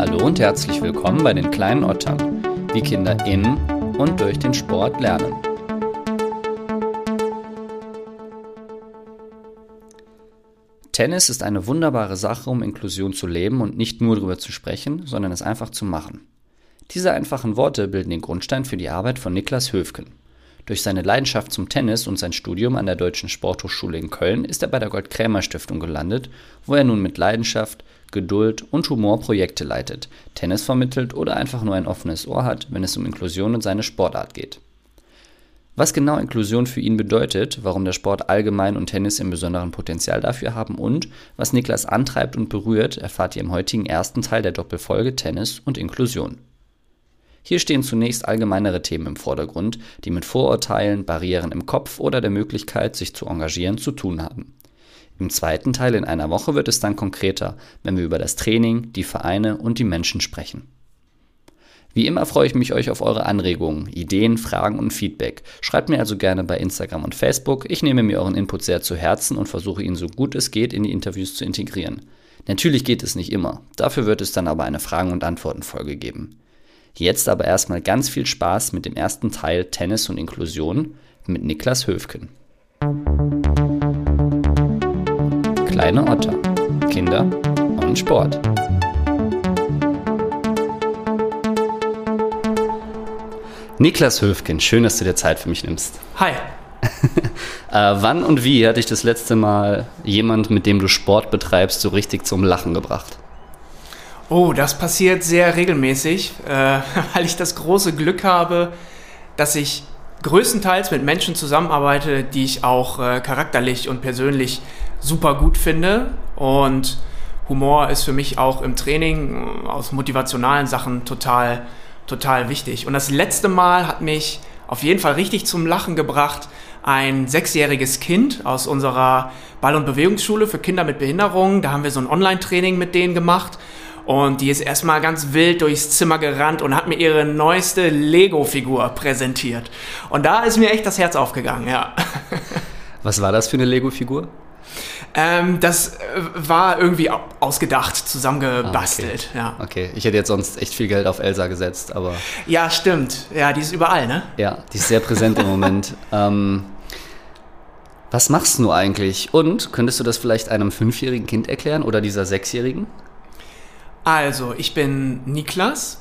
Hallo und herzlich willkommen bei den kleinen Ottern, wie Kinder in und durch den Sport lernen. Tennis ist eine wunderbare Sache, um Inklusion zu leben und nicht nur darüber zu sprechen, sondern es einfach zu machen. Diese einfachen Worte bilden den Grundstein für die Arbeit von Niklas Höfken. Durch seine Leidenschaft zum Tennis und sein Studium an der Deutschen Sporthochschule in Köln ist er bei der Gold-Krämer-Stiftung gelandet, wo er nun mit Leidenschaft, Geduld und Humor Projekte leitet, Tennis vermittelt oder einfach nur ein offenes Ohr hat, wenn es um Inklusion und seine Sportart geht. Was genau Inklusion für ihn bedeutet, warum der Sport allgemein und Tennis im besonderen Potenzial dafür haben und was Niklas antreibt und berührt, erfahrt ihr im heutigen ersten Teil der Doppelfolge Tennis und Inklusion. Hier stehen zunächst allgemeinere Themen im Vordergrund, die mit Vorurteilen, Barrieren im Kopf oder der Möglichkeit, sich zu engagieren, zu tun haben. Im zweiten Teil in einer Woche wird es dann konkreter, wenn wir über das Training, die Vereine und die Menschen sprechen. Wie immer freue ich mich euch auf eure Anregungen, Ideen, Fragen und Feedback. Schreibt mir also gerne bei Instagram und Facebook. Ich nehme mir euren Input sehr zu Herzen und versuche ihn so gut es geht in die Interviews zu integrieren. Natürlich geht es nicht immer. Dafür wird es dann aber eine Fragen- und Antworten-Folge geben. Jetzt aber erstmal ganz viel Spaß mit dem ersten Teil Tennis und Inklusion mit Niklas Höfken. Kleine Otter, Kinder und Sport. Niklas Höfken, schön, dass du dir Zeit für mich nimmst. Hi. äh, wann und wie hat dich das letzte Mal jemand, mit dem du Sport betreibst, so richtig zum Lachen gebracht? Oh, das passiert sehr regelmäßig, äh, weil ich das große Glück habe, dass ich größtenteils mit Menschen zusammenarbeite, die ich auch äh, charakterlich und persönlich super gut finde. Und Humor ist für mich auch im Training äh, aus motivationalen Sachen total, total wichtig. Und das letzte Mal hat mich auf jeden Fall richtig zum Lachen gebracht ein sechsjähriges Kind aus unserer Ball- und Bewegungsschule für Kinder mit Behinderungen. Da haben wir so ein Online-Training mit denen gemacht. Und die ist erstmal ganz wild durchs Zimmer gerannt und hat mir ihre neueste Lego-Figur präsentiert. Und da ist mir echt das Herz aufgegangen, ja. Was war das für eine Lego-Figur? Ähm, das äh, war irgendwie ausgedacht, zusammengebastelt. Ah, okay. Ja. okay, ich hätte jetzt sonst echt viel Geld auf Elsa gesetzt, aber. Ja, stimmt. Ja, die ist überall, ne? Ja, die ist sehr präsent im Moment. Ähm, was machst du eigentlich? Und könntest du das vielleicht einem fünfjährigen Kind erklären oder dieser sechsjährigen? Also, ich bin Niklas.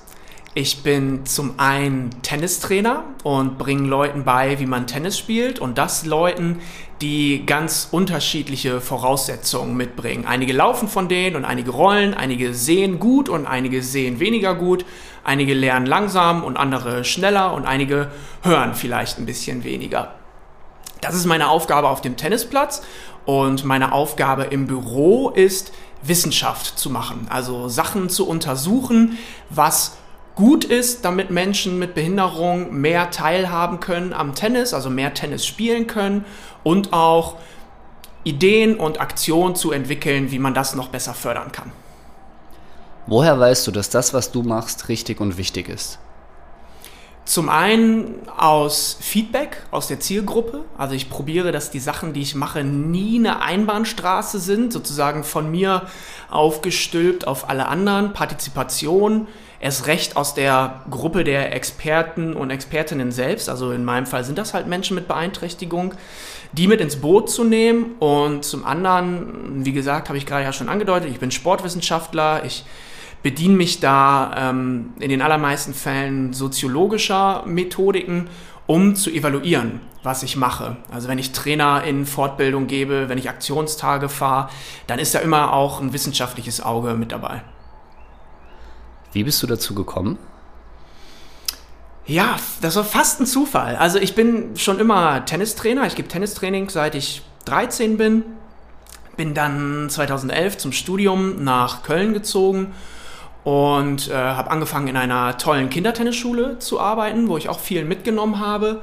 Ich bin zum einen Tennistrainer und bringe Leuten bei, wie man Tennis spielt und das Leuten, die ganz unterschiedliche Voraussetzungen mitbringen. Einige laufen von denen und einige rollen, einige sehen gut und einige sehen weniger gut, einige lernen langsam und andere schneller und einige hören vielleicht ein bisschen weniger. Das ist meine Aufgabe auf dem Tennisplatz und meine Aufgabe im Büro ist, Wissenschaft zu machen, also Sachen zu untersuchen, was gut ist, damit Menschen mit Behinderung mehr teilhaben können am Tennis, also mehr Tennis spielen können und auch Ideen und Aktionen zu entwickeln, wie man das noch besser fördern kann. Woher weißt du, dass das, was du machst, richtig und wichtig ist? Zum einen aus Feedback aus der Zielgruppe. Also ich probiere, dass die Sachen, die ich mache, nie eine Einbahnstraße sind, sozusagen von mir aufgestülpt auf alle anderen. Partizipation, erst recht aus der Gruppe der Experten und Expertinnen selbst. Also in meinem Fall sind das halt Menschen mit Beeinträchtigung, die mit ins Boot zu nehmen. Und zum anderen, wie gesagt, habe ich gerade ja schon angedeutet, ich bin Sportwissenschaftler, ich bediene mich da ähm, in den allermeisten Fällen soziologischer Methodiken, um zu evaluieren, was ich mache. Also wenn ich Trainer in Fortbildung gebe, wenn ich Aktionstage fahre, dann ist da immer auch ein wissenschaftliches Auge mit dabei. Wie bist du dazu gekommen? Ja, das war fast ein Zufall. Also ich bin schon immer Tennistrainer. Ich gebe Tennistraining seit ich 13 bin. Bin dann 2011 zum Studium nach Köln gezogen und äh, habe angefangen in einer tollen Kindertennisschule zu arbeiten, wo ich auch viel mitgenommen habe.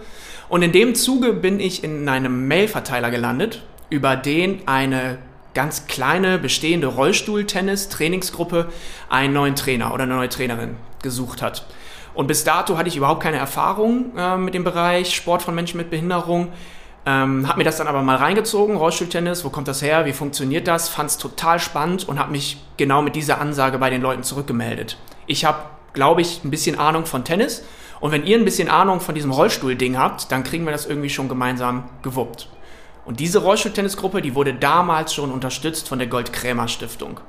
Und in dem Zuge bin ich in einem Mailverteiler gelandet, über den eine ganz kleine bestehende Rollstuhl-Tennis-Trainingsgruppe einen neuen Trainer oder eine neue Trainerin gesucht hat. Und bis dato hatte ich überhaupt keine Erfahrung äh, mit dem Bereich Sport von Menschen mit Behinderung Ähm, hab mir das dann aber mal reingezogen, Rollstuhltennis, wo kommt das her, wie funktioniert das, fand es total spannend und habe mich genau mit dieser Ansage bei den Leuten zurückgemeldet. Ich habe, glaube ich, ein bisschen Ahnung von Tennis und wenn ihr ein bisschen Ahnung von diesem Rollstuhl-Ding habt, dann kriegen wir das irgendwie schon gemeinsam gewuppt. Und diese Rollstuhltennisgruppe, die wurde damals schon unterstützt von der Gold-Krämer-Stiftung.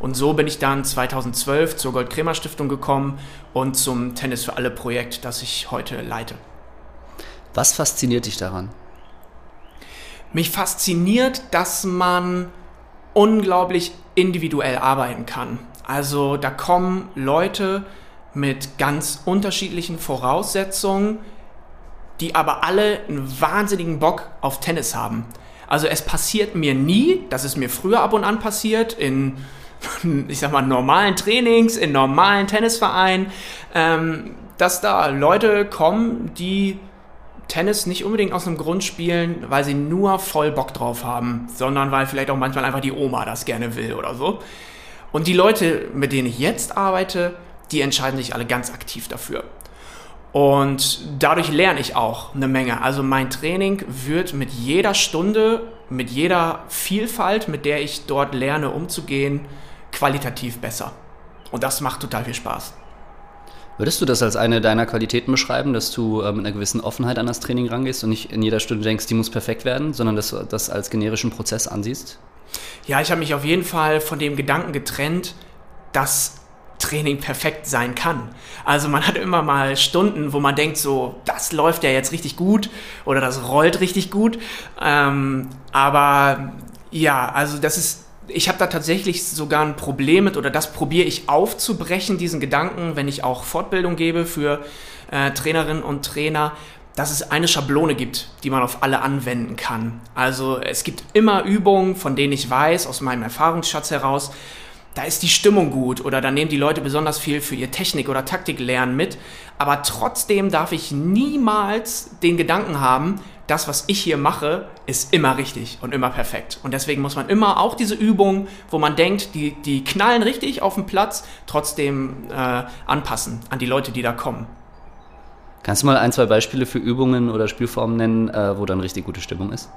Und so bin ich dann 2012 zur Gold-Krämer-Stiftung gekommen und zum Tennis für alle Projekt, das ich heute leite. Was fasziniert dich daran? Mich fasziniert, dass man unglaublich individuell arbeiten kann. Also da kommen Leute mit ganz unterschiedlichen Voraussetzungen, die aber alle einen wahnsinnigen Bock auf Tennis haben. Also es passiert mir nie, das ist mir früher ab und an passiert, in, ich sag mal, normalen Trainings, in normalen Tennisvereinen, ähm, dass da Leute kommen, die Tennis nicht unbedingt aus einem Grund spielen, weil sie nur voll Bock drauf haben, sondern weil vielleicht auch manchmal einfach die Oma das gerne will oder so. Und die Leute, mit denen ich jetzt arbeite, die entscheiden sich alle ganz aktiv dafür. Und dadurch lerne ich auch eine Menge. Also mein Training wird mit jeder Stunde, mit jeder Vielfalt, mit der ich dort lerne umzugehen, qualitativ besser. Und das macht total viel Spaß. Würdest du das als eine deiner Qualitäten beschreiben, dass du äh, mit einer gewissen Offenheit an das Training rangehst und nicht in jeder Stunde denkst, die muss perfekt werden, sondern dass du das als generischen Prozess ansiehst? Ja, ich habe mich auf jeden Fall von dem Gedanken getrennt, dass Training perfekt sein kann. Also man hat immer mal Stunden, wo man denkt, so, das läuft ja jetzt richtig gut oder das rollt richtig gut. Ähm, aber ja, also das ist, ich habe da tatsächlich sogar ein Problem mit oder das probiere ich aufzubrechen, diesen Gedanken, wenn ich auch Fortbildung gebe für äh, Trainerinnen und Trainer, dass es eine Schablone gibt, die man auf alle anwenden kann. Also es gibt immer Übungen, von denen ich weiß, aus meinem Erfahrungsschatz heraus, da ist die Stimmung gut oder da nehmen die Leute besonders viel für ihr Technik- oder Taktiklernen mit. Aber trotzdem darf ich niemals den Gedanken haben, das, was ich hier mache, ist immer richtig und immer perfekt. Und deswegen muss man immer auch diese Übungen, wo man denkt, die, die knallen richtig auf dem Platz, trotzdem äh, anpassen an die Leute, die da kommen. Kannst du mal ein, zwei Beispiele für Übungen oder Spielformen nennen, äh, wo dann richtig gute Stimmung ist?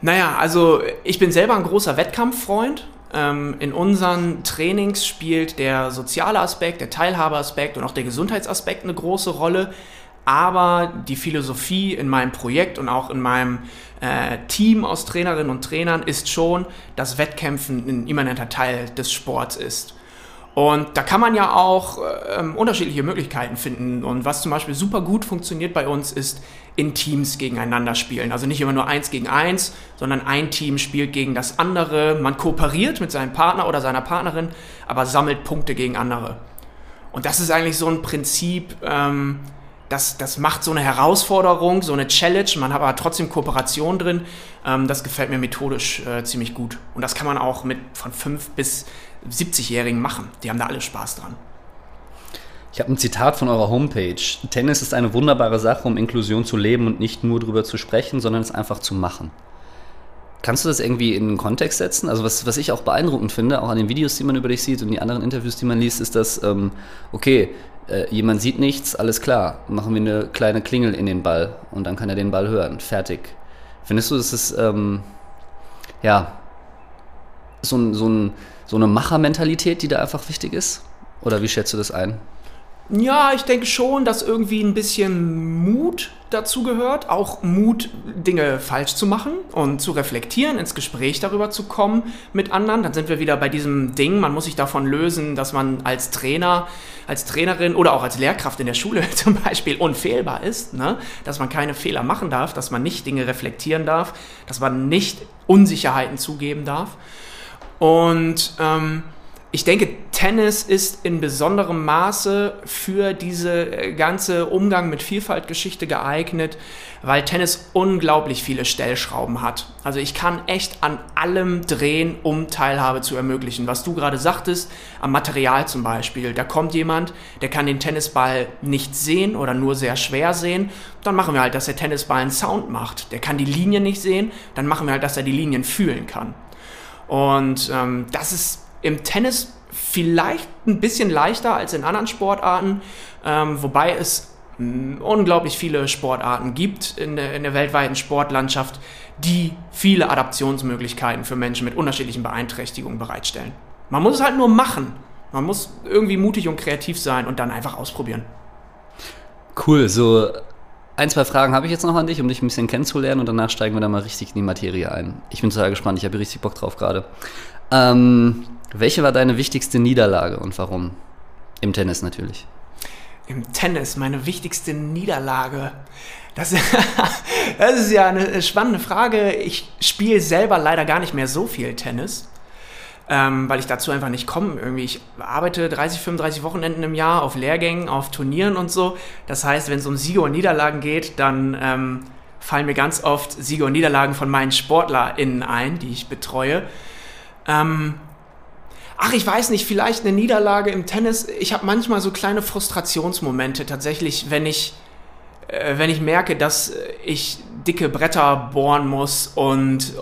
Naja, also ich bin selber ein großer Wettkampffreund ähm, in unseren Trainings spielt der soziale Aspekt, der Teilhabeaspekt und auch der Gesundheitsaspekt eine große Rolle. Aber die Philosophie in meinem Projekt und auch in meinem äh, Team aus Trainerinnen und Trainern ist schon, dass Wettkämpfen ein immanenter Teil des Sports ist. Und da kann man ja auch äh, unterschiedliche Möglichkeiten finden. Und was zum Beispiel super gut funktioniert bei uns, ist in Teams gegeneinander spielen. Also nicht immer nur eins gegen eins, sondern ein Team spielt gegen das andere. Man kooperiert mit seinem Partner oder seiner Partnerin, aber sammelt Punkte gegen andere. Und das ist eigentlich so ein Prinzip, ähm, das, das macht so eine Herausforderung, so eine Challenge. Man hat aber trotzdem Kooperation drin. Ähm, das gefällt mir methodisch äh, ziemlich gut. Und das kann man auch mit von 5 bis 70-Jährigen machen. Die haben da alle Spaß dran. Ich habe ein Zitat von eurer Homepage. Tennis ist eine wunderbare Sache, um Inklusion zu leben und nicht nur darüber zu sprechen, sondern es einfach zu machen. Kannst du das irgendwie in einen Kontext setzen? Also was, was ich auch beeindruckend finde, auch an den Videos, die man über dich sieht und die anderen Interviews, die man liest, ist, dass, ähm, okay, äh, jemand sieht nichts, alles klar, machen wir eine kleine Klingel in den Ball und dann kann er den Ball hören, fertig. Findest du, das ist, ähm, ja, so so ein so eine Machermentalität, die da einfach wichtig ist? Oder wie schätzt du das ein? Ja, ich denke schon, dass irgendwie ein bisschen Mut dazu gehört. Auch Mut, Dinge falsch zu machen und zu reflektieren, ins Gespräch darüber zu kommen mit anderen. Dann sind wir wieder bei diesem Ding, man muss sich davon lösen, dass man als Trainer, als Trainerin oder auch als Lehrkraft in der Schule zum Beispiel unfehlbar ist. Ne? Dass man keine Fehler machen darf, dass man nicht Dinge reflektieren darf, dass man nicht Unsicherheiten zugeben darf. Und ähm, ich denke, Tennis ist in besonderem Maße für diese äh, ganze Umgang mit Vielfaltgeschichte geeignet, weil Tennis unglaublich viele Stellschrauben hat. Also ich kann echt an allem drehen, um Teilhabe zu ermöglichen. Was du gerade sagtest, am Material zum Beispiel. Da kommt jemand, der kann den Tennisball nicht sehen oder nur sehr schwer sehen. Dann machen wir halt, dass der Tennisball einen Sound macht. Der kann die Linien nicht sehen. Dann machen wir halt, dass er die Linien fühlen kann. Und ähm, das ist im Tennis vielleicht ein bisschen leichter als in anderen Sportarten, ähm, wobei es unglaublich viele Sportarten gibt in der, in der weltweiten Sportlandschaft, die viele Adaptionsmöglichkeiten für Menschen mit unterschiedlichen Beeinträchtigungen bereitstellen. Man muss es halt nur machen. Man muss irgendwie mutig und kreativ sein und dann einfach ausprobieren. Cool, so ein, zwei Fragen habe ich jetzt noch an dich, um dich ein bisschen kennenzulernen und danach steigen wir dann mal richtig in die Materie ein. Ich bin total gespannt, ich habe richtig Bock drauf gerade. Ähm, welche war deine wichtigste Niederlage und warum? Im Tennis natürlich. Im Tennis, meine wichtigste Niederlage. Das, das ist ja eine spannende Frage. Ich spiele selber leider gar nicht mehr so viel Tennis ähm, weil ich dazu einfach nicht komme. Irgendwie, ich arbeite 30, 35 Wochenenden im Jahr auf Lehrgängen, auf Turnieren und so. Das heißt, wenn es um Siege und Niederlagen geht, dann ähm, fallen mir ganz oft Siege und Niederlagen von meinen SportlerInnen ein, die ich betreue. Ähm, ach, ich weiß nicht, vielleicht eine Niederlage im Tennis. Ich habe manchmal so kleine Frustrationsmomente tatsächlich, wenn ich, äh, wenn ich merke, dass ich dicke Bretter bohren muss und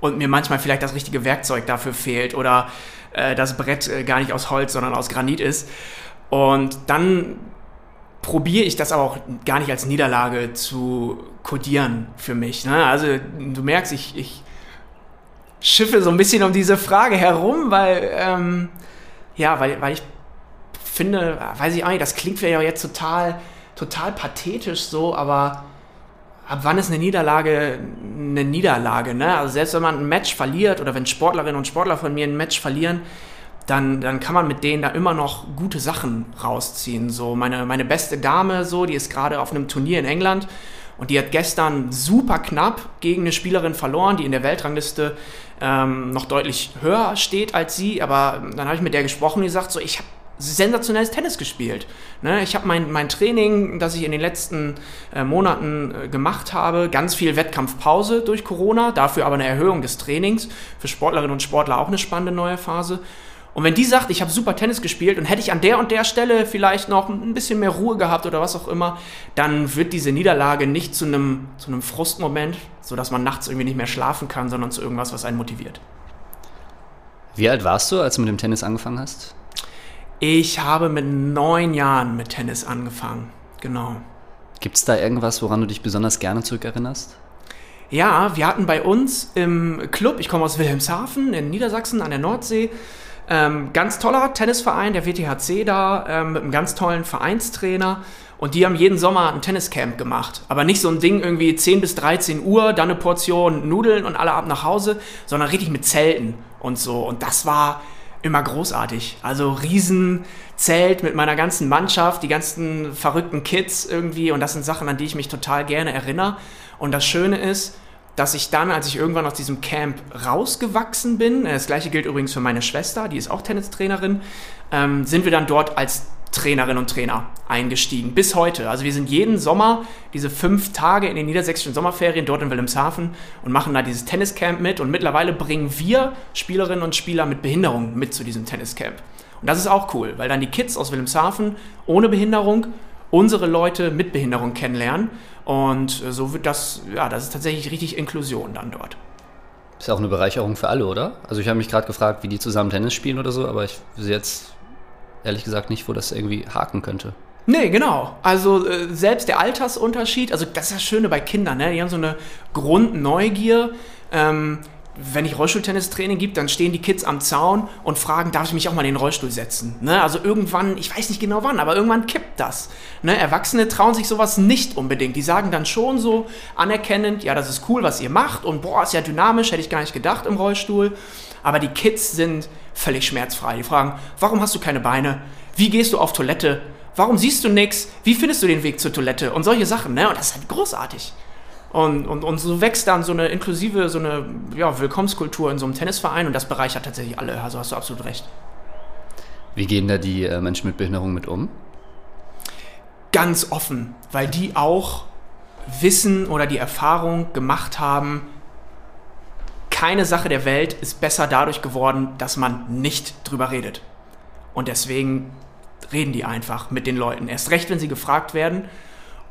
und mir manchmal vielleicht das richtige Werkzeug dafür fehlt oder äh, das Brett äh, gar nicht aus Holz, sondern aus Granit ist. Und dann probiere ich das aber auch gar nicht als Niederlage zu kodieren für mich. Ne? Also du merkst, ich, ich schiffe so ein bisschen um diese Frage herum, weil, ähm, ja, weil, weil ich finde, weiß ich auch nicht, das klingt vielleicht auch jetzt total, total pathetisch so, aber ab wann ist eine Niederlage eine Niederlage? Ne? Also selbst wenn man ein Match verliert oder wenn Sportlerinnen und Sportler von mir ein Match verlieren, dann, dann kann man mit denen da immer noch gute Sachen rausziehen. So meine, meine beste Dame, so, die ist gerade auf einem Turnier in England und die hat gestern super knapp gegen eine Spielerin verloren, die in der Weltrangliste ähm, noch deutlich höher steht als sie. Aber dann habe ich mit der gesprochen und gesagt, so ich habe sensationelles Tennis gespielt. Ne? Ich habe mein, mein Training, das ich in den letzten äh, Monaten äh, gemacht habe, ganz viel Wettkampfpause durch Corona, dafür aber eine Erhöhung des Trainings. Für Sportlerinnen und Sportler auch eine spannende neue Phase. Und wenn die sagt, ich habe super Tennis gespielt und hätte ich an der und der Stelle vielleicht noch ein bisschen mehr Ruhe gehabt oder was auch immer, dann wird diese Niederlage nicht zu einem, zu einem Frustmoment, sodass man nachts irgendwie nicht mehr schlafen kann, sondern zu irgendwas, was einen motiviert. Wie alt warst du, als du mit dem Tennis angefangen hast? Ich habe mit neun Jahren mit Tennis angefangen, genau. Gibt es da irgendwas, woran du dich besonders gerne zurückerinnerst? Ja, wir hatten bei uns im Club, ich komme aus Wilhelmshaven in Niedersachsen an der Nordsee, ähm, ganz toller Tennisverein, der WTHC da, ähm, mit einem ganz tollen Vereinstrainer. Und die haben jeden Sommer ein Tenniscamp gemacht. Aber nicht so ein Ding irgendwie 10 bis 13 Uhr, dann eine Portion Nudeln und alle ab nach Hause, sondern richtig mit Zelten und so. Und das war immer großartig. Also Riesenzelt mit meiner ganzen Mannschaft, die ganzen verrückten Kids irgendwie und das sind Sachen, an die ich mich total gerne erinnere. Und das Schöne ist, dass ich dann, als ich irgendwann aus diesem Camp rausgewachsen bin, das gleiche gilt übrigens für meine Schwester, die ist auch Tennistrainerin, ähm, sind wir dann dort als Trainerinnen und Trainer eingestiegen. Bis heute. Also wir sind jeden Sommer diese fünf Tage in den niedersächsischen Sommerferien dort in Wilhelmshaven und machen da dieses Tenniscamp mit. Und mittlerweile bringen wir Spielerinnen und Spieler mit Behinderung mit zu diesem Tenniscamp. Und das ist auch cool, weil dann die Kids aus Wilhelmshaven ohne Behinderung unsere Leute mit Behinderung kennenlernen. Und so wird das, ja, das ist tatsächlich richtig Inklusion dann dort. Ist auch eine Bereicherung für alle, oder? Also ich habe mich gerade gefragt, wie die zusammen Tennis spielen oder so, aber ich sehe jetzt ehrlich gesagt nicht, wo das irgendwie haken könnte. Nee, genau. Also äh, selbst der Altersunterschied, also das ist das Schöne bei Kindern, ne? die haben so eine Grundneugier. Ähm, wenn ich Rollstuhltennistraining gibt, dann stehen die Kids am Zaun und fragen, darf ich mich auch mal in den Rollstuhl setzen? Ne? Also irgendwann, ich weiß nicht genau wann, aber irgendwann kippt das. Ne? Erwachsene trauen sich sowas nicht unbedingt. Die sagen dann schon so anerkennend, ja, das ist cool, was ihr macht und boah, ist ja dynamisch, hätte ich gar nicht gedacht im Rollstuhl. Aber die Kids sind völlig schmerzfrei. Die fragen, warum hast du keine Beine? Wie gehst du auf Toilette? Warum siehst du nichts? Wie findest du den Weg zur Toilette? Und solche Sachen, ne? Und das ist halt großartig. Und, und, und so wächst dann so eine inklusive, so eine ja, Willkommenskultur in so einem Tennisverein und das bereichert tatsächlich alle. Also hast du absolut recht. Wie gehen da die äh, Menschen mit Behinderung mit um? Ganz offen, weil die auch wissen oder die Erfahrung gemacht haben, keine Sache der Welt ist besser dadurch geworden, dass man nicht drüber redet. Und deswegen reden die einfach mit den Leuten. Erst recht, wenn sie gefragt werden.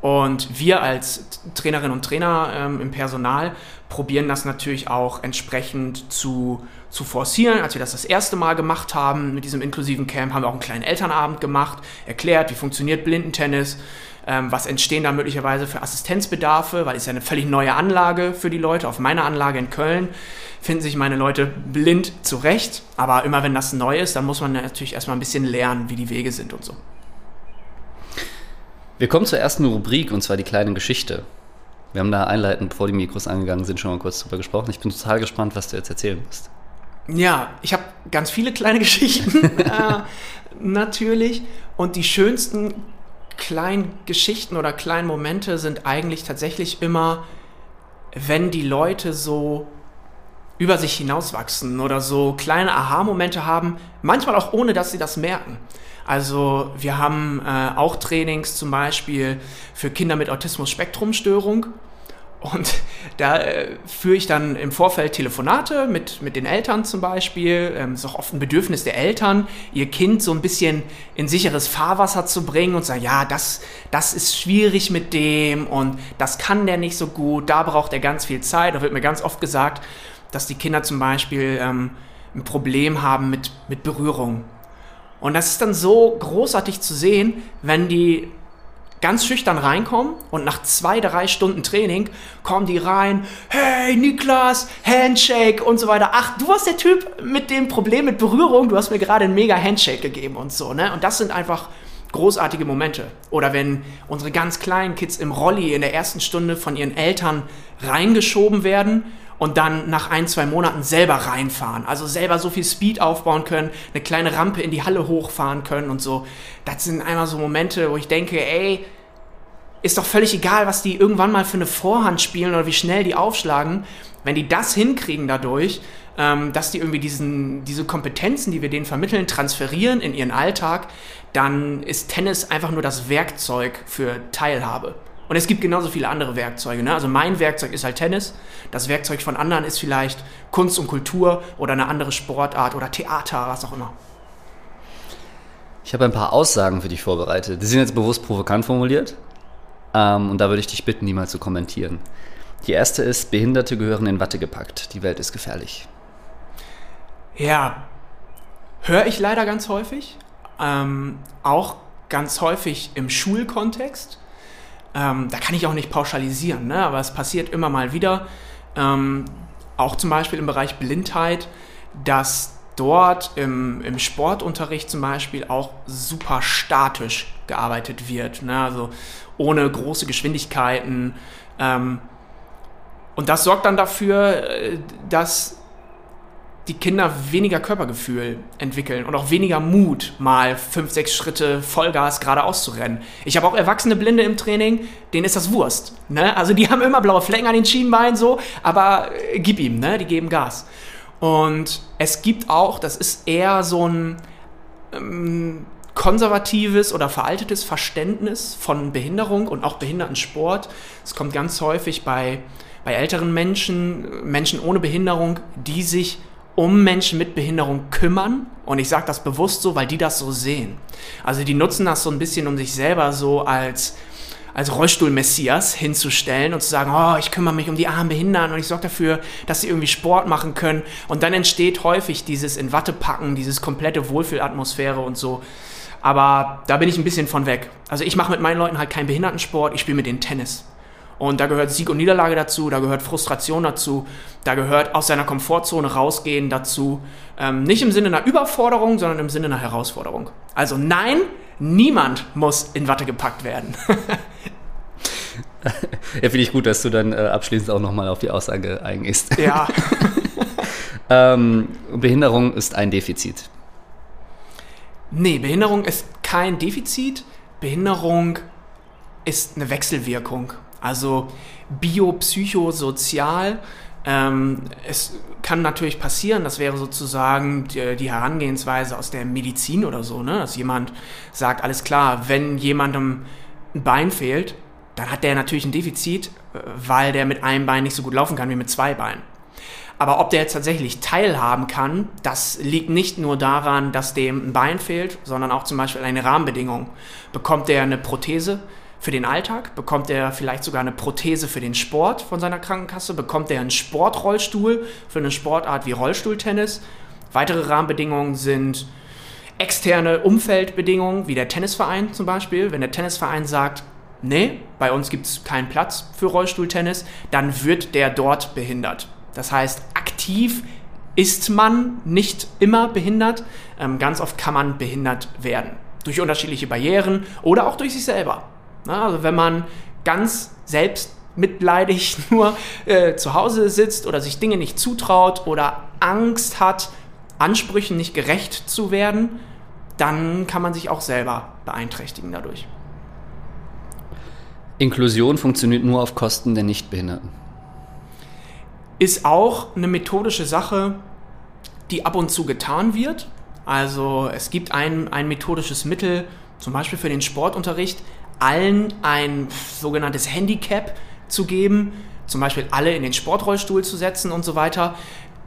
Und wir als Trainerinnen und Trainer ähm, im Personal probieren das natürlich auch entsprechend zu, zu forcieren. Als wir das das erste Mal gemacht haben mit diesem inklusiven Camp, haben wir auch einen kleinen Elternabend gemacht, erklärt, wie funktioniert Blindentennis, ähm, was entstehen da möglicherweise für Assistenzbedarfe, weil es ja eine völlig neue Anlage für die Leute. Auf meiner Anlage in Köln finden sich meine Leute blind zurecht, aber immer wenn das neu ist, dann muss man natürlich erstmal ein bisschen lernen, wie die Wege sind und so. Wir kommen zur ersten Rubrik und zwar die kleine Geschichte. Wir haben da einleitend, bevor die Mikros angegangen sind, schon mal kurz drüber gesprochen. Ich bin total gespannt, was du jetzt erzählen wirst. Ja, ich habe ganz viele kleine Geschichten, äh, natürlich. Und die schönsten kleinen Geschichten oder kleinen Momente sind eigentlich tatsächlich immer, wenn die Leute so über sich hinauswachsen oder so kleine Aha-Momente haben, manchmal auch ohne, dass sie das merken. Also wir haben äh, auch Trainings zum Beispiel für Kinder mit Autismus-Spektrum-Störung. Und da äh, führe ich dann im Vorfeld Telefonate mit, mit den Eltern zum Beispiel. Ähm, ist auch oft ein Bedürfnis der Eltern, ihr Kind so ein bisschen in sicheres Fahrwasser zu bringen und sagen, ja, das, das ist schwierig mit dem und das kann der nicht so gut, da braucht er ganz viel Zeit. Da wird mir ganz oft gesagt, dass die Kinder zum Beispiel ähm, ein Problem haben mit, mit Berührung. Und das ist dann so großartig zu sehen, wenn die ganz schüchtern reinkommen und nach zwei, drei Stunden Training kommen die rein, hey Niklas, Handshake und so weiter. Ach, du warst der Typ mit dem Problem mit Berührung, du hast mir gerade einen mega Handshake gegeben und so, ne? Und das sind einfach großartige Momente. Oder wenn unsere ganz kleinen Kids im Rolli in der ersten Stunde von ihren Eltern reingeschoben werden und dann nach ein, zwei Monaten selber reinfahren. Also selber so viel Speed aufbauen können, eine kleine Rampe in die Halle hochfahren können und so. Das sind einmal so Momente, wo ich denke, ey, ist doch völlig egal, was die irgendwann mal für eine Vorhand spielen oder wie schnell die aufschlagen. Wenn die das hinkriegen dadurch, ähm, dass die irgendwie diesen, diese Kompetenzen, die wir denen vermitteln, transferieren in ihren Alltag, dann ist Tennis einfach nur das Werkzeug für Teilhabe. Und es gibt genauso viele andere Werkzeuge. Ne? Also mein Werkzeug ist halt Tennis. Das Werkzeug von anderen ist vielleicht Kunst und Kultur oder eine andere Sportart oder Theater, was auch immer. Ich habe ein paar Aussagen für dich vorbereitet. Die sind jetzt bewusst provokant formuliert. Ähm, und da würde ich dich bitten, die mal zu kommentieren. Die erste ist, Behinderte gehören in Watte gepackt. Die Welt ist gefährlich. Ja, höre ich leider ganz häufig. Ähm, auch ganz häufig im Schulkontext. Ähm, da kann ich auch nicht pauschalisieren, ne? aber es passiert immer mal wieder, ähm, auch zum Beispiel im Bereich Blindheit, dass dort im, im Sportunterricht zum Beispiel auch super statisch gearbeitet wird, ne? also ohne große Geschwindigkeiten. Ähm, und das sorgt dann dafür, äh, dass die Kinder weniger Körpergefühl entwickeln und auch weniger Mut, mal fünf, sechs Schritte Vollgas geradeaus zu rennen. Ich habe auch erwachsene Blinde im Training, denen ist das Wurst. Ne? Also die haben immer blaue Flecken an den Schienbeinen so, aber äh, gib ihm, ne? die geben Gas. Und es gibt auch, das ist eher so ein ähm, konservatives oder veraltetes Verständnis von Behinderung und auch Behindertensport. Es kommt ganz häufig bei, bei älteren Menschen, Menschen ohne Behinderung, die sich um Menschen mit Behinderung kümmern. Und ich sage das bewusst so, weil die das so sehen. Also die nutzen das so ein bisschen, um sich selber so als, als Rollstuhl-Messias hinzustellen und zu sagen, oh, ich kümmere mich um die armen Behinderten und ich sorge dafür, dass sie irgendwie Sport machen können. Und dann entsteht häufig dieses in Watte packen, dieses komplette Wohlfühlatmosphäre und so. Aber da bin ich ein bisschen von weg. Also ich mache mit meinen Leuten halt keinen Behindertensport, ich spiele mit denen Tennis. Und da gehört Sieg und Niederlage dazu, da gehört Frustration dazu, da gehört aus seiner Komfortzone rausgehen dazu. Ähm, nicht im Sinne einer Überforderung, sondern im Sinne einer Herausforderung. Also nein, niemand muss in Watte gepackt werden. ja, finde ich gut, dass du dann äh, abschließend auch nochmal auf die Aussage eingehst. Ja. ähm, Behinderung ist ein Defizit. Nee, Behinderung ist kein Defizit. Behinderung ist eine Wechselwirkung. Also biopsychosozial. Ähm, es kann natürlich passieren, das wäre sozusagen die, die, Herangehensweise aus der Medizin oder so, ne? dass jemand sagt, alles klar, wenn jemandem ein Bein fehlt, dann hat der natürlich ein Defizit, weil der mit einem Bein nicht so gut laufen kann wie mit zwei Beinen. Aber ob der jetzt tatsächlich teilhaben kann, das liegt nicht nur daran, dass dem ein Bein fehlt, sondern auch zum Beispiel eine Rahmenbedingung. Bekommt der eine Prothese, für den Alltag? Bekommt er vielleicht sogar eine Prothese für den Sport von seiner Krankenkasse? Bekommt er einen Sportrollstuhl für eine Sportart wie Rollstuhltennis? Weitere Rahmenbedingungen sind externe Umfeldbedingungen, wie der Tennisverein zum Beispiel. Wenn der Tennisverein sagt, nee, bei uns gibt es keinen Platz für Rollstuhltennis, dann wird der dort behindert. Das heißt, aktiv ist man nicht immer behindert, ähm, ganz oft kann man behindert werden. Durch unterschiedliche Barrieren oder auch durch sich selber. Also wenn man ganz selbst mitleidig nur äh, zu Hause sitzt oder sich Dinge nicht zutraut oder Angst hat, Ansprüchen nicht gerecht zu werden, dann kann man sich auch selber beeinträchtigen dadurch. Inklusion funktioniert nur auf Kosten der Nichtbehinderten. Ist auch eine methodische Sache, die ab und zu getan wird. Also es gibt ein, ein methodisches Mittel, zum Beispiel für den Sportunterricht, allen ein sogenanntes Handicap zu geben, zum Beispiel alle in den Sportrollstuhl zu setzen und so weiter.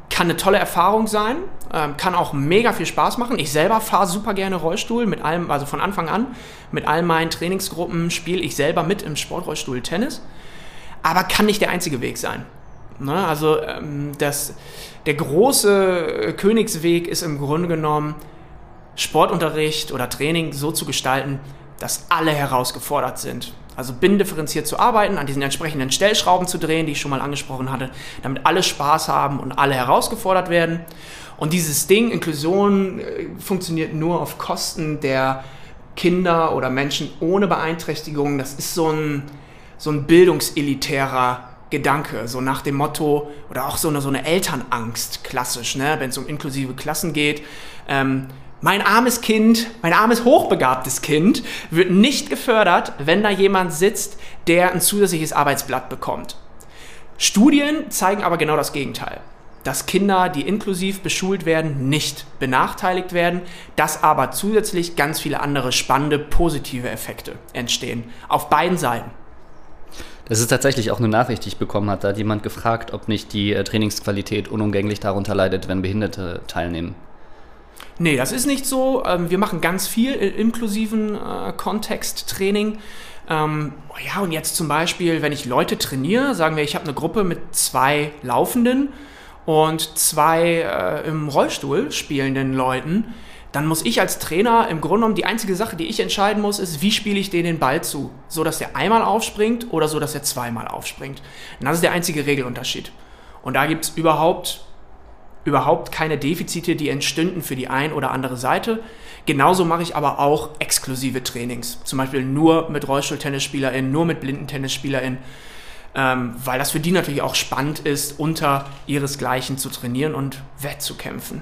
Kann eine tolle Erfahrung sein, ähm, kann auch mega viel Spaß machen. Ich selber fahre super gerne Rollstuhl mit allem, also von Anfang an. Mit all meinen Trainingsgruppen spiele ich selber mit im Sportrollstuhl Tennis. Aber kann nicht der einzige Weg sein. Ne? Also ähm, das, der große Königsweg ist im Grunde genommen, Sportunterricht oder Training so zu gestalten, dass alle herausgefordert sind. Also binnendifferenziert zu arbeiten, an diesen entsprechenden Stellschrauben zu drehen, die ich schon mal angesprochen hatte, damit alle Spaß haben und alle herausgefordert werden. Und dieses Ding, Inklusion, äh, funktioniert nur auf Kosten der Kinder oder Menschen ohne Beeinträchtigung. Das ist so ein, so ein bildungselitärer Gedanke, so nach dem Motto, oder auch so eine, so eine Elternangst, klassisch, ne, wenn es um inklusive Klassen geht. Ähm, mein armes Kind, mein armes hochbegabtes Kind wird nicht gefördert, wenn da jemand sitzt, der ein zusätzliches Arbeitsblatt bekommt. Studien zeigen aber genau das Gegenteil. Dass Kinder, die inklusiv beschult werden, nicht benachteiligt werden, dass aber zusätzlich ganz viele andere spannende positive Effekte entstehen. Auf beiden Seiten. Das ist tatsächlich auch eine Nachricht, die ich bekommen habe. Da hat jemand gefragt, ob nicht die äh, Trainingsqualität unumgänglich darunter leidet, wenn Behinderte teilnehmen. Nee, das ist nicht so. Ähm, wir machen ganz viel inklusiven äh, Kontexttraining. Ähm, oh ja, und jetzt zum Beispiel, wenn ich Leute trainiere, sagen wir, ich habe eine Gruppe mit zwei Laufenden und zwei äh, im Rollstuhl spielenden Leuten, dann muss ich als Trainer im Grunde genommen die einzige Sache, die ich entscheiden muss, ist, wie spiele ich denen den Ball zu? So, dass der einmal aufspringt oder so, dass er zweimal aufspringt. Und das ist der einzige Regelunterschied. Und da gibt es überhaupt überhaupt keine Defizite, die entstünden für die ein oder andere Seite. Genauso mache ich aber auch exklusive Trainings. Zum Beispiel nur mit RollstuhltennisspielerInnen, nur mit blinden TennisspielerInnen, ähm, weil das für die natürlich auch spannend ist, unter ihresgleichen zu trainieren und wettzukämpfen.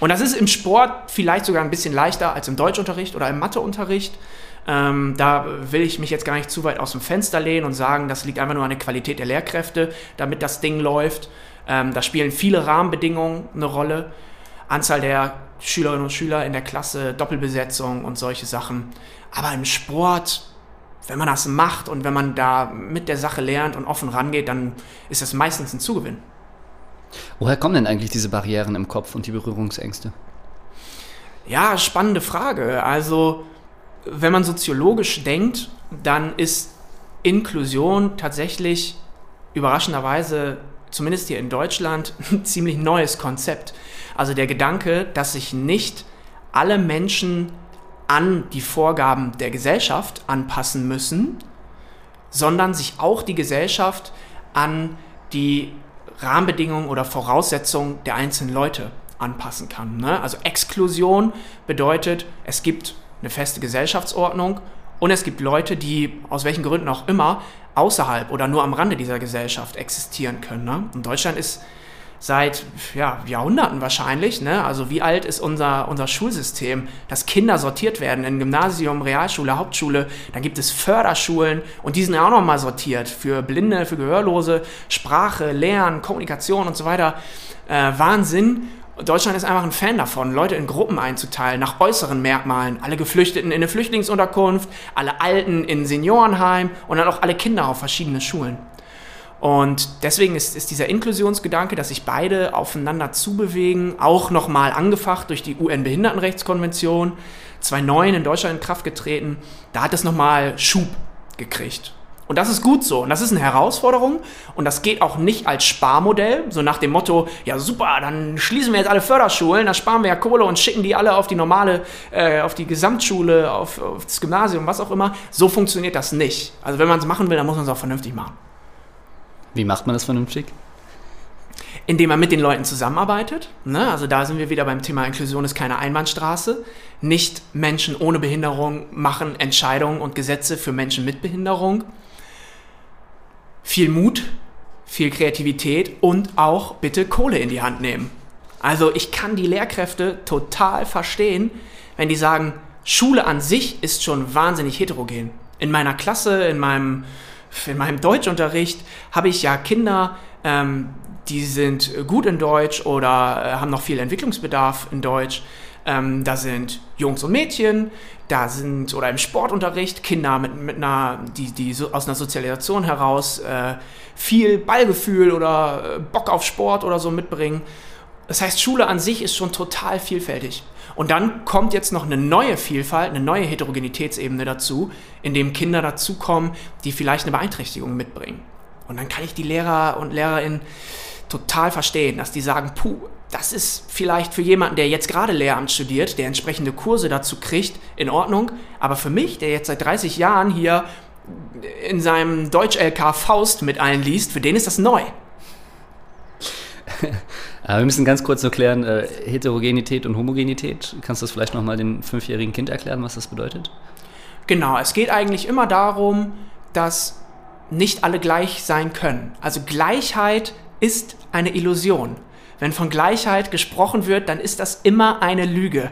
Und das ist im Sport vielleicht sogar ein bisschen leichter als im Deutschunterricht oder im Matheunterricht. Ähm, da will ich mich jetzt gar nicht zu weit aus dem Fenster lehnen und sagen, das liegt einfach nur an der Qualität der Lehrkräfte, damit das Ding läuft. Ähm, da spielen viele Rahmenbedingungen eine Rolle. Anzahl der Schülerinnen und Schüler in der Klasse, Doppelbesetzung und solche Sachen. Aber im Sport, wenn man das macht und wenn man da mit der Sache lernt und offen rangeht, dann ist das meistens ein Zugewinn. Woher kommen denn eigentlich diese Barrieren im Kopf und die Berührungsängste? Ja, spannende Frage. Also, wenn man soziologisch denkt, dann ist Inklusion tatsächlich überraschenderweise zumindest hier in Deutschland, ein ziemlich neues Konzept. Also der Gedanke, dass sich nicht alle Menschen an die Vorgaben der Gesellschaft anpassen müssen, sondern sich auch die Gesellschaft an die Rahmenbedingungen oder Voraussetzungen der einzelnen Leute anpassen kann. Ne? Also Exklusion bedeutet, es gibt eine feste Gesellschaftsordnung und es gibt Leute, die aus welchen Gründen auch immer außerhalb oder nur am Rande dieser Gesellschaft existieren können. Ne? Und Deutschland ist seit ja, Jahrhunderten wahrscheinlich, ne? also wie alt ist unser, unser Schulsystem, dass Kinder sortiert werden in Gymnasium, Realschule, Hauptschule, dann gibt es Förderschulen und die sind ja auch nochmal sortiert für Blinde, für Gehörlose, Sprache, Lernen, Kommunikation und so weiter. Äh, Wahnsinn. Deutschland ist einfach ein Fan davon, Leute in Gruppen einzuteilen, nach äußeren Merkmalen. Alle Geflüchteten in eine Flüchtlingsunterkunft, alle Alten in Seniorenheim und dann auch alle Kinder auf verschiedene Schulen. Und deswegen ist, ist dieser Inklusionsgedanke, dass sich beide aufeinander zubewegen, auch nochmal angefacht durch die UN-Behindertenrechtskonvention, 2009 in Deutschland in Kraft getreten, da hat es nochmal Schub gekriegt. Und das ist gut so. Und das ist eine Herausforderung. Und das geht auch nicht als Sparmodell, so nach dem Motto, ja super, dann schließen wir jetzt alle Förderschulen, dann sparen wir ja Kohle und schicken die alle auf die normale, äh, auf die Gesamtschule, auf, das Gymnasium, was auch immer. So funktioniert das nicht. Also wenn man es machen will, dann muss man es auch vernünftig machen. Wie macht man das vernünftig? indem man mit den Leuten zusammenarbeitet. Ne? Also da sind wir wieder beim Thema Inklusion ist keine Einbahnstraße. Nicht Menschen ohne Behinderung machen Entscheidungen und Gesetze für Menschen mit Behinderung viel Mut, viel Kreativität und auch bitte Kohle in die Hand nehmen. Also ich kann die Lehrkräfte total verstehen, wenn die sagen, Schule an sich ist schon wahnsinnig heterogen. In meiner Klasse, in meinem, in meinem Deutschunterricht habe ich ja Kinder, ähm, die sind gut in Deutsch oder äh, haben noch viel Entwicklungsbedarf in Deutsch. Ähm, da sind Jungs und Mädchen, da sind, oder im Sportunterricht, Kinder mit, mit einer, die, die so aus einer Sozialisation heraus äh, viel Ballgefühl oder äh, Bock auf Sport oder so mitbringen. Das heißt, Schule an sich ist schon total vielfältig. Und dann kommt jetzt noch eine neue Vielfalt, eine neue Heterogenitätsebene dazu, in dem Kinder dazukommen, die vielleicht eine Beeinträchtigung mitbringen. Und dann kann ich die Lehrer und Lehrerinnen total verstehen, dass die sagen, puh, das ist vielleicht für jemanden, der jetzt gerade Lehramt studiert, der entsprechende Kurse dazu kriegt, in Ordnung. Aber für mich, der jetzt seit 30 Jahren hier in seinem Deutsch-LK Faust mit allen liest, für den ist das neu. wir müssen ganz kurz noch klären, äh, Heterogenität und Homogenität. Kannst du das vielleicht nochmal dem fünfjährigen Kind erklären, was das bedeutet? Genau, es geht eigentlich immer darum, dass nicht alle gleich sein können. Also Gleichheit ist eine Illusion. Wenn von Gleichheit gesprochen wird, dann ist das immer eine Lüge.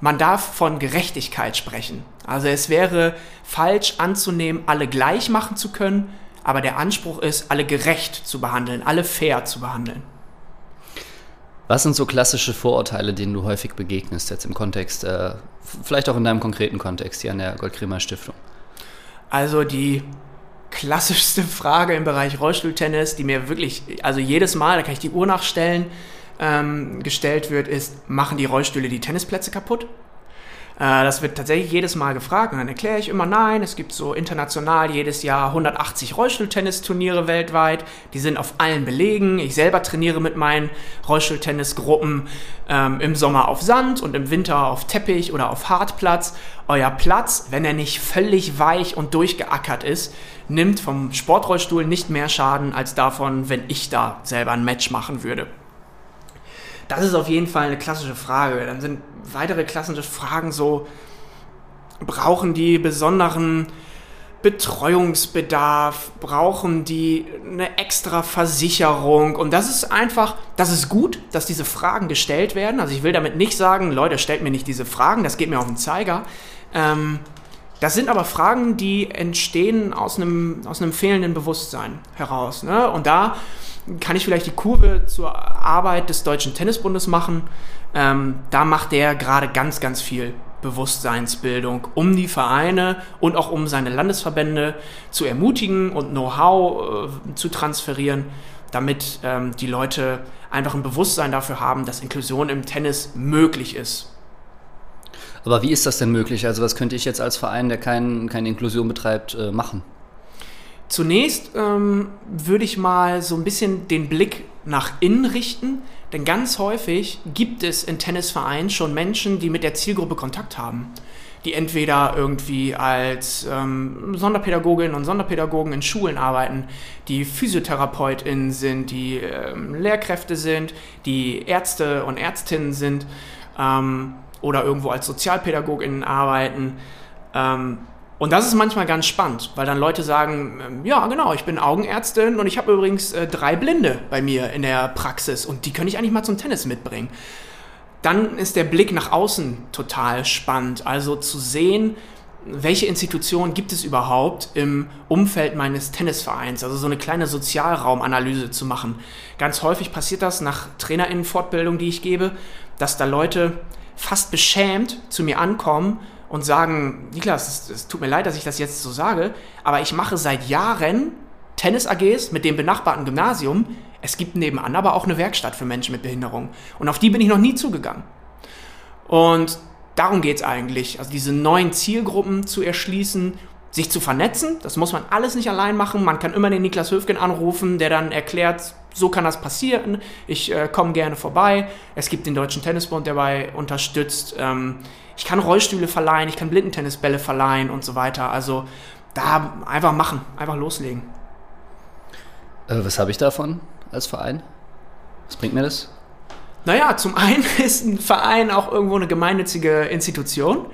Man darf von Gerechtigkeit sprechen. Also es wäre falsch anzunehmen, alle gleich machen zu können, aber der Anspruch ist, alle gerecht zu behandeln, alle fair zu behandeln. Was sind so klassische Vorurteile, denen du häufig begegnest, jetzt im Kontext, äh, vielleicht auch in deinem konkreten Kontext hier an der Goldkremer Stiftung? Also die klassischste Frage im Bereich Rollstuhltennis, die mir wirklich, also jedes Mal, da kann ich die Uhr nachstellen, ähm, gestellt wird, ist, machen die Rollstühle die Tennisplätze kaputt? Äh, das wird tatsächlich jedes Mal gefragt und dann erkläre ich immer, nein, es gibt so international jedes Jahr 180 Rollstuhltennisturniere weltweit, die sind auf allen Belegen. Ich selber trainiere mit meinen Rollstuhltennisgruppen ähm, im Sommer auf Sand und im Winter auf Teppich oder auf Hartplatz. Euer Platz, wenn er nicht völlig weich und durchgeackert ist, nimmt vom Sportrollstuhl nicht mehr Schaden als davon, wenn ich da selber ein Match machen würde. Das ist auf jeden Fall eine klassische Frage. Dann sind weitere klassische Fragen so, brauchen die besonderen Betreuungsbedarf, brauchen die eine extra Versicherung und das ist einfach, das ist gut, dass diese Fragen gestellt werden. Also ich will damit nicht sagen, Leute, stellt mir nicht diese Fragen, das geht mir auf den Zeiger. Ähm, das sind aber Fragen, die entstehen aus einem, aus einem fehlenden Bewusstsein heraus. Ne? Und da kann ich vielleicht die Kurve zur Arbeit des Deutschen Tennisbundes machen. Ähm, da macht der gerade ganz, ganz viel Bewusstseinsbildung, um die Vereine und auch um seine Landesverbände zu ermutigen und Know-how äh, zu transferieren, damit ähm, die Leute einfach ein Bewusstsein dafür haben, dass Inklusion im Tennis möglich ist. Aber wie ist das denn möglich? Also was könnte ich jetzt als Verein, der kein, keine Inklusion betreibt, äh, machen? Zunächst ähm, würde ich mal so ein bisschen den Blick nach innen richten, denn ganz häufig gibt es in Tennisvereinen schon Menschen, die mit der Zielgruppe Kontakt haben, die entweder irgendwie als ähm, Sonderpädagoginnen und Sonderpädagogen in Schulen arbeiten, die PhysiotherapeutInnen sind, die ähm, Lehrkräfte sind, die Ärzte und Ärztinnen sind. Ähm, oder irgendwo als SozialpädagogInnen arbeiten. Ähm, und das ist manchmal ganz spannend, weil dann Leute sagen, ähm, ja genau, ich bin Augenärztin und ich habe übrigens äh, drei Blinde bei mir in der Praxis und die könnte ich eigentlich mal zum Tennis mitbringen. Dann ist der Blick nach außen total spannend, also zu sehen, welche Institutionen gibt es überhaupt im Umfeld meines Tennisvereins? Also so eine kleine Sozialraumanalyse zu machen. Ganz häufig passiert das nach Trainerinnenfortbildung, die ich gebe, dass da Leute fast beschämt zu mir ankommen und sagen, Niklas, es, es tut mir leid, dass ich das jetzt so sage, aber ich mache seit Jahren Tennis-AGs mit dem benachbarten Gymnasium. Es gibt nebenan aber auch eine Werkstatt für Menschen mit Behinderung. Und auf die bin ich noch nie zugegangen. Und darum geht es eigentlich. Also diese neuen Zielgruppen zu erschließen, sich zu vernetzen. Das muss man alles nicht allein machen. Man kann immer den Niklas Höfgen anrufen, der dann erklärt, so kann das passieren. Ich äh, komme gerne vorbei. Es gibt den Deutschen Tennisbund, der dabei unterstützt. Ähm, ich kann Rollstühle verleihen, ich kann Blindentennisbälle verleihen und so weiter. Also da einfach machen, einfach loslegen. Äh, was habe ich davon als Verein? Was bringt mir das? Naja, zum einen ist ein Verein auch irgendwo eine gemeinnützige Institution.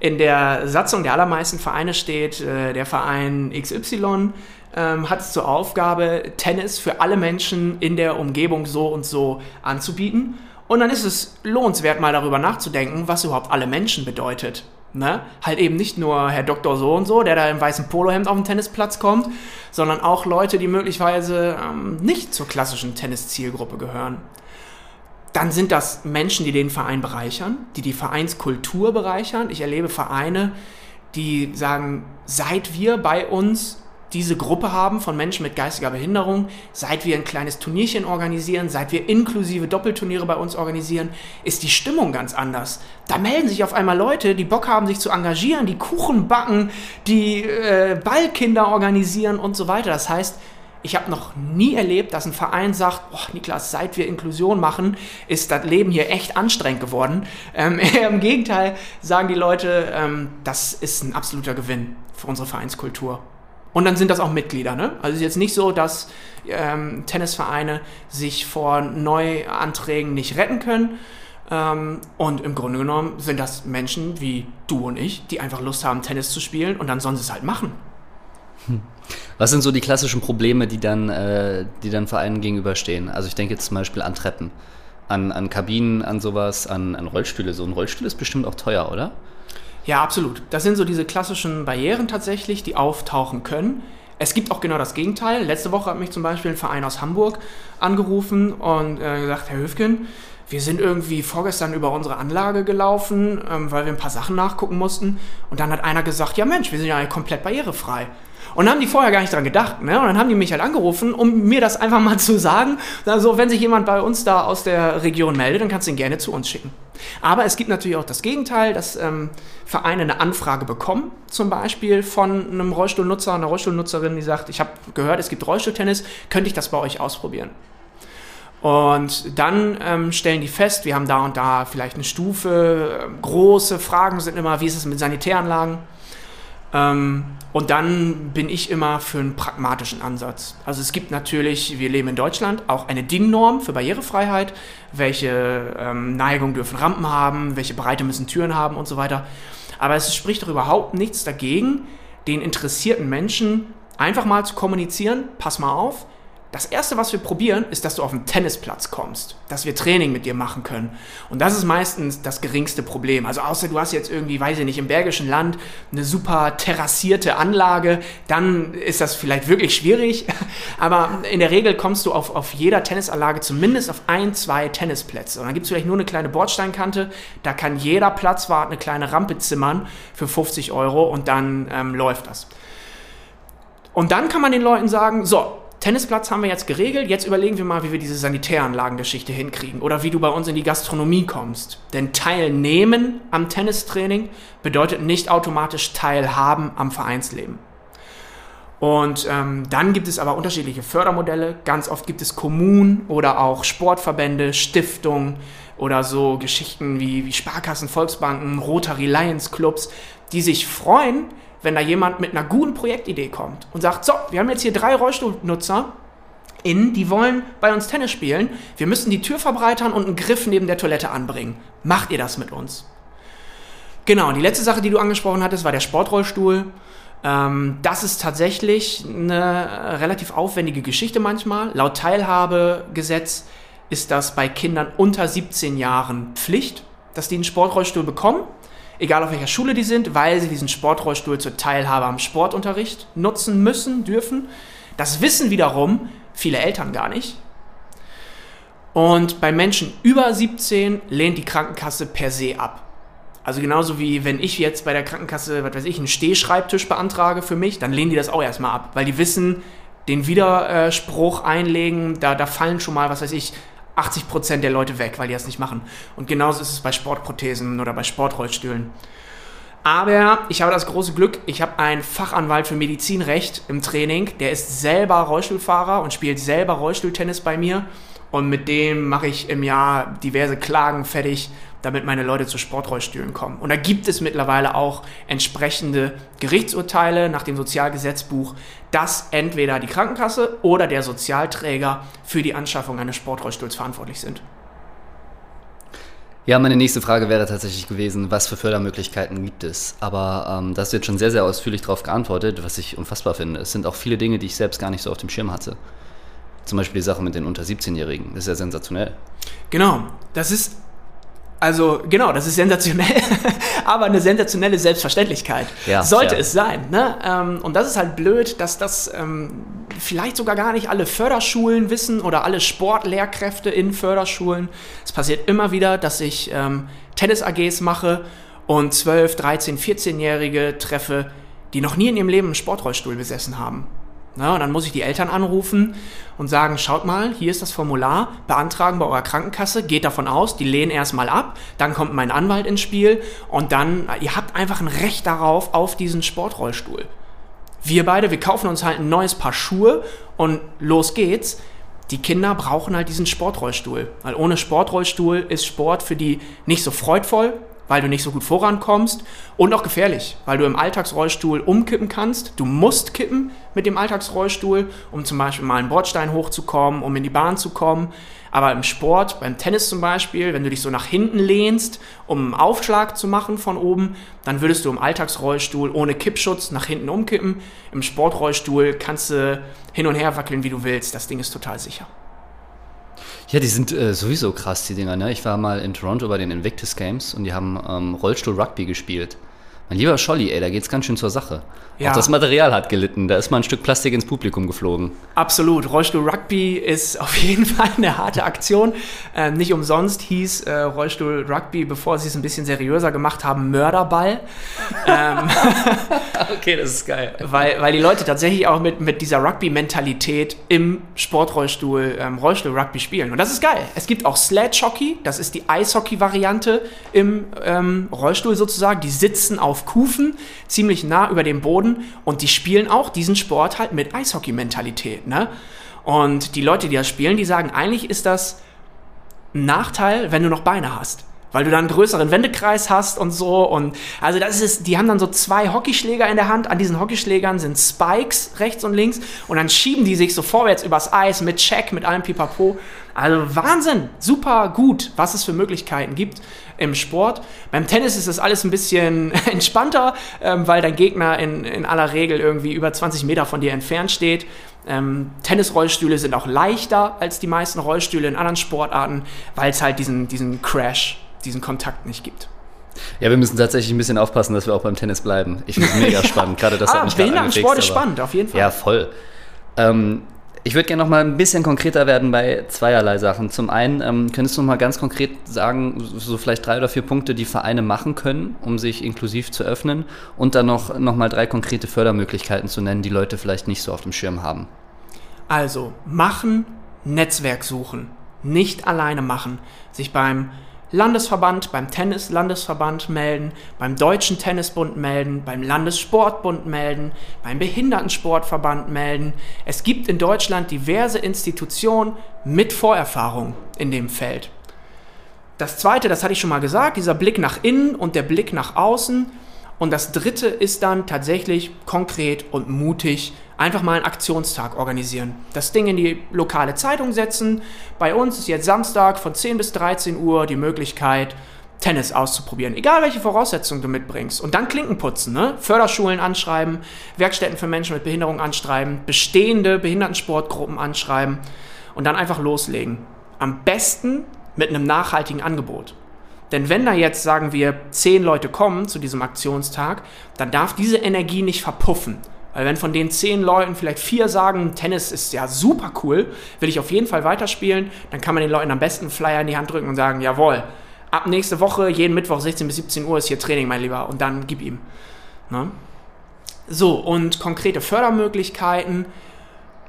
In der Satzung der allermeisten Vereine steht, äh, der Verein XY ähm, hat es zur Aufgabe, Tennis für alle Menschen in der Umgebung so und so anzubieten. Und dann ist es lohnenswert, mal darüber nachzudenken, was überhaupt alle Menschen bedeutet. Ne? Halt eben nicht nur Herr Doktor so und so, der da im weißen Polohemd auf den Tennisplatz kommt, sondern auch Leute, die möglicherweise ähm, nicht zur klassischen Tenniszielgruppe gehören. Dann sind das Menschen, die den Verein bereichern, die die Vereinskultur bereichern. Ich erlebe Vereine, die sagen, seit wir bei uns diese Gruppe haben von Menschen mit geistiger Behinderung, seit wir ein kleines Turnierchen organisieren, seit wir inklusive Doppelturniere bei uns organisieren, ist die Stimmung ganz anders. Da melden sich auf einmal Leute, die Bock haben, sich zu engagieren, die Kuchen backen, die äh, Ballkinder organisieren und so weiter. Das heißt, ich habe noch nie erlebt, dass ein Verein sagt, boah, Niklas, seit wir Inklusion machen, ist das Leben hier echt anstrengend geworden. Ähm, Im Gegenteil sagen die Leute, ähm, das ist ein absoluter Gewinn für unsere Vereinskultur. Und dann sind das auch Mitglieder. Ne? Also es ist jetzt nicht so, dass ähm, Tennisvereine sich vor Neuanträgen nicht retten können. Ähm, und im Grunde genommen sind das Menschen wie du und ich, die einfach Lust haben, Tennis zu spielen und dann sollen sie es halt machen. Hm. Was sind so die klassischen Probleme, die dann, äh, die dann Vereinen gegenüberstehen? Also ich denke jetzt zum Beispiel an Treppen, an, an Kabinen, an sowas, an, an Rollstühle. So ein Rollstuhl ist bestimmt auch teuer, oder? Ja, absolut. Das sind so diese klassischen Barrieren tatsächlich, die auftauchen können. Es gibt auch genau das Gegenteil. Letzte Woche hat mich zum Beispiel ein Verein aus Hamburg angerufen und äh, gesagt, Herr Höfgen, wir sind irgendwie vorgestern über unsere Anlage gelaufen, ähm, weil wir ein paar Sachen nachgucken mussten. Und dann hat einer gesagt, ja Mensch, wir sind ja komplett barrierefrei. Und haben die vorher gar nicht dran gedacht. Ne? Und dann haben die mich halt angerufen, um mir das einfach mal zu sagen. Also, wenn sich jemand bei uns da aus der Region meldet, dann kannst du ihn gerne zu uns schicken. Aber es gibt natürlich auch das Gegenteil, dass ähm, Vereine eine Anfrage bekommen, zum Beispiel von einem Rollstuhlnutzer, einer Rollstuhlnutzerin, die sagt, ich habe gehört, es gibt Rollstuhltennis, könnte ich das bei euch ausprobieren? Und dann ähm, stellen die fest, wir haben da und da vielleicht eine Stufe, äh, große Fragen sind immer, wie ist es mit Sanitäranlagen? Ähm, und dann bin ich immer für einen pragmatischen Ansatz. Also es gibt natürlich, wir leben in Deutschland, auch eine DIN-Norm für Barrierefreiheit. Welche ähm, Neigung dürfen Rampen haben, welche Breite müssen Türen haben und so weiter. Aber es spricht doch überhaupt nichts dagegen, den interessierten Menschen einfach mal zu kommunizieren, pass mal auf, das erste, was wir probieren, ist, dass du auf den Tennisplatz kommst, dass wir Training mit dir machen können. Und das ist meistens das geringste Problem. Also außer du hast jetzt irgendwie, weiß ich nicht, im Bergischen Land eine super terrassierte Anlage, dann ist das vielleicht wirklich schwierig. Aber in der Regel kommst du auf, auf jeder Tennisanlage zumindest auf ein, zwei Tennisplätze. Und dann gibt es vielleicht nur eine kleine Bordsteinkante, da kann jeder Platzwart eine kleine Rampe zimmern für 50 Euro und dann ähm, läuft das. Und dann kann man den Leuten sagen, so, Tennisplatz haben wir jetzt geregelt, jetzt überlegen wir mal, wie wir diese Sanitäranlagengeschichte hinkriegen oder wie du bei uns in die Gastronomie kommst. Denn teilnehmen am Tennistraining bedeutet nicht automatisch teilhaben am Vereinsleben. Und ähm, dann gibt es aber unterschiedliche Fördermodelle. Ganz oft gibt es Kommunen oder auch Sportverbände, Stiftungen oder so Geschichten wie, wie Sparkassen, Volksbanken, Rotary Lions Clubs, die sich freuen, wenn da jemand mit einer guten Projektidee kommt und sagt, so, wir haben jetzt hier drei Rollstuhlnutzer, in, die wollen bei uns Tennis spielen. Wir müssen die Tür verbreitern und einen Griff neben der Toilette anbringen. Macht ihr das mit uns? Genau, und die letzte Sache, die du angesprochen hattest, war der Sportrollstuhl. Ähm, das ist tatsächlich eine relativ aufwendige Geschichte manchmal. Laut Teilhabegesetz ist das bei Kindern unter 17 Jahren Pflicht, dass die einen Sportrollstuhl bekommen egal auf welcher Schule die sind, weil sie diesen Sportrollstuhl zur Teilhabe am Sportunterricht nutzen müssen, dürfen. Das wissen wiederum viele Eltern gar nicht. Und bei Menschen über 17 lehnt die Krankenkasse per se ab. Also genauso wie wenn ich jetzt bei der Krankenkasse, was weiß ich, einen Stehschreibtisch beantrage für mich, dann lehnen die das auch erstmal ab, weil die wissen, den Widerspruch einlegen, da, da fallen schon mal, was weiß ich, 80 Prozent der Leute weg, weil die das nicht machen. Und genauso ist es bei Sportprothesen oder bei Sportrollstühlen. Aber ich habe das große Glück, ich habe einen Fachanwalt für Medizinrecht im Training, der ist selber Rollstuhlfahrer und spielt selber Rollstuhltennis bei mir. Und mit dem mache ich im Jahr diverse Klagen fertig, damit meine Leute zu Sportrollstühlen kommen. Und da gibt es mittlerweile auch entsprechende Gerichtsurteile nach dem Sozialgesetzbuch, dass entweder die Krankenkasse oder der Sozialträger für die Anschaffung eines Sportrollstuhls verantwortlich sind. Ja, meine nächste Frage wäre tatsächlich gewesen, was für Fördermöglichkeiten gibt es? Aber ähm, da hast du jetzt schon sehr, sehr ausführlich darauf geantwortet, was ich unfassbar finde. Es sind auch viele Dinge, die ich selbst gar nicht so auf dem Schirm hatte. Zum Beispiel die Sache mit den unter 17-Jährigen. Das ist ja sensationell. Genau, das ist also genau, das ist sensationell, aber eine sensationelle Selbstverständlichkeit ja, sollte ja. es sein. Ne? Ähm, und das ist halt blöd, dass das ähm, vielleicht sogar gar nicht alle Förderschulen wissen oder alle Sportlehrkräfte in Förderschulen. Es passiert immer wieder, dass ich ähm, Tennis-AGs mache und 12, 13, 14-Jährige treffe, die noch nie in ihrem Leben einen Sportrollstuhl besessen haben. Na, und dann muss ich die Eltern anrufen und sagen, schaut mal, hier ist das Formular, beantragen bei eurer Krankenkasse, geht davon aus, die lehnen erstmal ab, dann kommt mein Anwalt ins Spiel und dann, ihr habt einfach ein Recht darauf, auf diesen Sportrollstuhl. Wir beide, wir kaufen uns halt ein neues Paar Schuhe und los geht's. Die Kinder brauchen halt diesen Sportrollstuhl, weil ohne Sportrollstuhl ist Sport für die nicht so freudvoll, weil du nicht so gut vorankommst und auch gefährlich, weil du im Alltagsrollstuhl umkippen kannst. Du musst kippen mit dem Alltagsrollstuhl, um zum Beispiel mal einen Bordstein hochzukommen, um in die Bahn zu kommen. Aber im Sport, beim Tennis zum Beispiel, wenn du dich so nach hinten lehnst, um einen Aufschlag zu machen von oben, dann würdest du im Alltagsrollstuhl ohne Kippschutz nach hinten umkippen. Im Sportrollstuhl kannst du hin und her wackeln, wie du willst. Das Ding ist total sicher. Ja, die sind äh, sowieso krass, die Dinger. Ne? Ich war mal in Toronto bei den Invictus Games und die haben ähm, Rollstuhl-Rugby gespielt. Mein lieber Scholli, ey, da geht's ganz schön zur Sache. Ja. Auch das Material hat gelitten. Da ist mal ein Stück Plastik ins Publikum geflogen. Absolut. Rollstuhl Rugby ist auf jeden Fall eine harte Aktion. Ähm, nicht umsonst hieß äh, Rollstuhl Rugby, bevor sie es ein bisschen seriöser gemacht haben, Mörderball. ähm, okay, das ist geil. Weil, weil die Leute tatsächlich auch mit, mit dieser Rugby-Mentalität im Sportrollstuhl ähm, Rollstuhl Rugby spielen. Und das ist geil. Es gibt auch Sledge Hockey. Das ist die Eishockey-Variante im ähm, Rollstuhl sozusagen. Die sitzen auf auf Kufen, ziemlich nah über dem Boden und die spielen auch diesen Sport halt mit Eishockey-Mentalität. Ne? Und die Leute, die das spielen, die sagen, eigentlich ist das ein Nachteil, wenn du noch Beine hast weil du dann einen größeren Wendekreis hast und so. Und also das ist, die haben dann so zwei Hockeyschläger in der Hand. An diesen Hockeyschlägern sind Spikes rechts und links und dann schieben die sich so vorwärts übers Eis mit Check, mit allem Pipapo. Also Wahnsinn, super gut, was es für Möglichkeiten gibt im Sport. Beim Tennis ist das alles ein bisschen entspannter, ähm, weil dein Gegner in, in aller Regel irgendwie über 20 Meter von dir entfernt steht. Ähm, Tennisrollstühle sind auch leichter als die meisten Rollstühle in anderen Sportarten, weil es halt diesen, diesen Crash diesen Kontakt nicht gibt. Ja, wir müssen tatsächlich ein bisschen aufpassen, dass wir auch beim Tennis bleiben. Ich finde es mega spannend. Gerade das ah, hat mich Behindertensport ist spannend, auf jeden Fall. Ja, voll. Ähm, ich würde gerne noch mal ein bisschen konkreter werden bei zweierlei Sachen. Zum einen, ähm, könntest du noch mal ganz konkret sagen, so vielleicht drei oder vier Punkte, die Vereine machen können, um sich inklusiv zu öffnen und dann noch, noch mal drei konkrete Fördermöglichkeiten zu nennen, die Leute vielleicht nicht so auf dem Schirm haben. Also, machen, Netzwerk suchen. Nicht alleine machen. Sich beim Landesverband, beim Tennis-Landesverband melden, beim Deutschen Tennisbund melden, beim Landessportbund melden, beim Behindertensportverband melden. Es gibt in Deutschland diverse Institutionen mit Vorerfahrung in dem Feld. Das zweite, das hatte ich schon mal gesagt, dieser Blick nach innen und der Blick nach außen. Und das dritte ist dann tatsächlich konkret und mutig einfach mal einen Aktionstag organisieren. Das Ding in die lokale Zeitung setzen. Bei uns ist jetzt Samstag von 10 bis 13 Uhr die Möglichkeit, Tennis auszuprobieren. Egal welche Voraussetzungen du mitbringst. Und dann Klinken putzen, ne? Förderschulen anschreiben, Werkstätten für Menschen mit Behinderung anschreiben, bestehende Behindertensportgruppen anschreiben und dann einfach loslegen. Am besten mit einem nachhaltigen Angebot. Denn wenn da jetzt, sagen wir, zehn Leute kommen zu diesem Aktionstag, dann darf diese Energie nicht verpuffen. Weil wenn von den zehn Leuten vielleicht vier sagen, Tennis ist ja super cool, will ich auf jeden Fall weiterspielen, dann kann man den Leuten am besten Flyer in die Hand drücken und sagen, jawohl, ab nächste Woche, jeden Mittwoch 16 bis 17 Uhr ist hier Training, mein Lieber, und dann gib ihm. Ne? So, und konkrete Fördermöglichkeiten.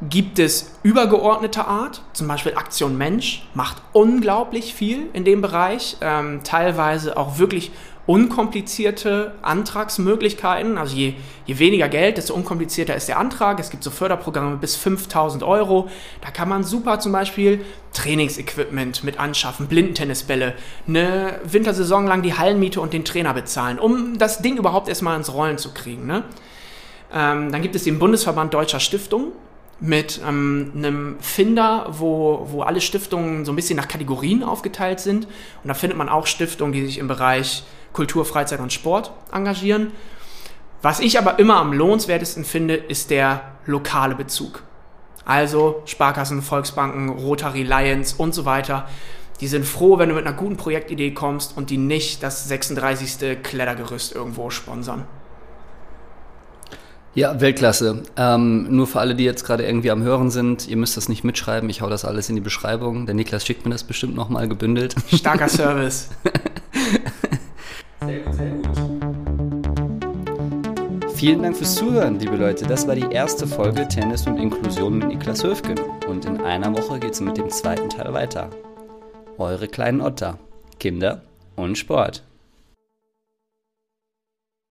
gibt es übergeordnete Art, zum Beispiel Aktion Mensch, macht unglaublich viel in dem Bereich, ähm, teilweise auch wirklich unkomplizierte Antragsmöglichkeiten. Also je, je weniger Geld, desto unkomplizierter ist der Antrag. Es gibt so Förderprogramme bis 5000 Euro. Da kann man super zum Beispiel Trainingsequipment mit anschaffen, Blindentennisbälle, eine Wintersaison lang die Hallenmiete und den Trainer bezahlen, um das Ding überhaupt erstmal ins Rollen zu kriegen. Ne? Ähm, dann gibt es den Bundesverband Deutscher Stiftungen mit ähm, einem Finder, wo, wo alle Stiftungen so ein bisschen nach Kategorien aufgeteilt sind. Und da findet man auch Stiftungen, die sich im Bereich Kultur, Freizeit und Sport engagieren. Was ich aber immer am lohnenswertesten finde, ist der lokale Bezug. Also Sparkassen, Volksbanken, Rotary, Lions und so weiter. Die sind froh, wenn du mit einer guten Projektidee kommst und die nicht das 36. Klettergerüst irgendwo sponsern. Ja, Weltklasse. Ähm, nur für alle, die jetzt gerade irgendwie am Hören sind, ihr müsst das nicht mitschreiben. Ich hau das alles in die Beschreibung. Der Niklas schickt mir das bestimmt nochmal gebündelt. Starker Service. Vielen Dank fürs Zuhören, liebe Leute. Das war die erste Folge Tennis und Inklusion mit Niklas Höfgen. Und in einer Woche geht es mit dem zweiten Teil weiter. Eure kleinen Otter. Kinder und Sport.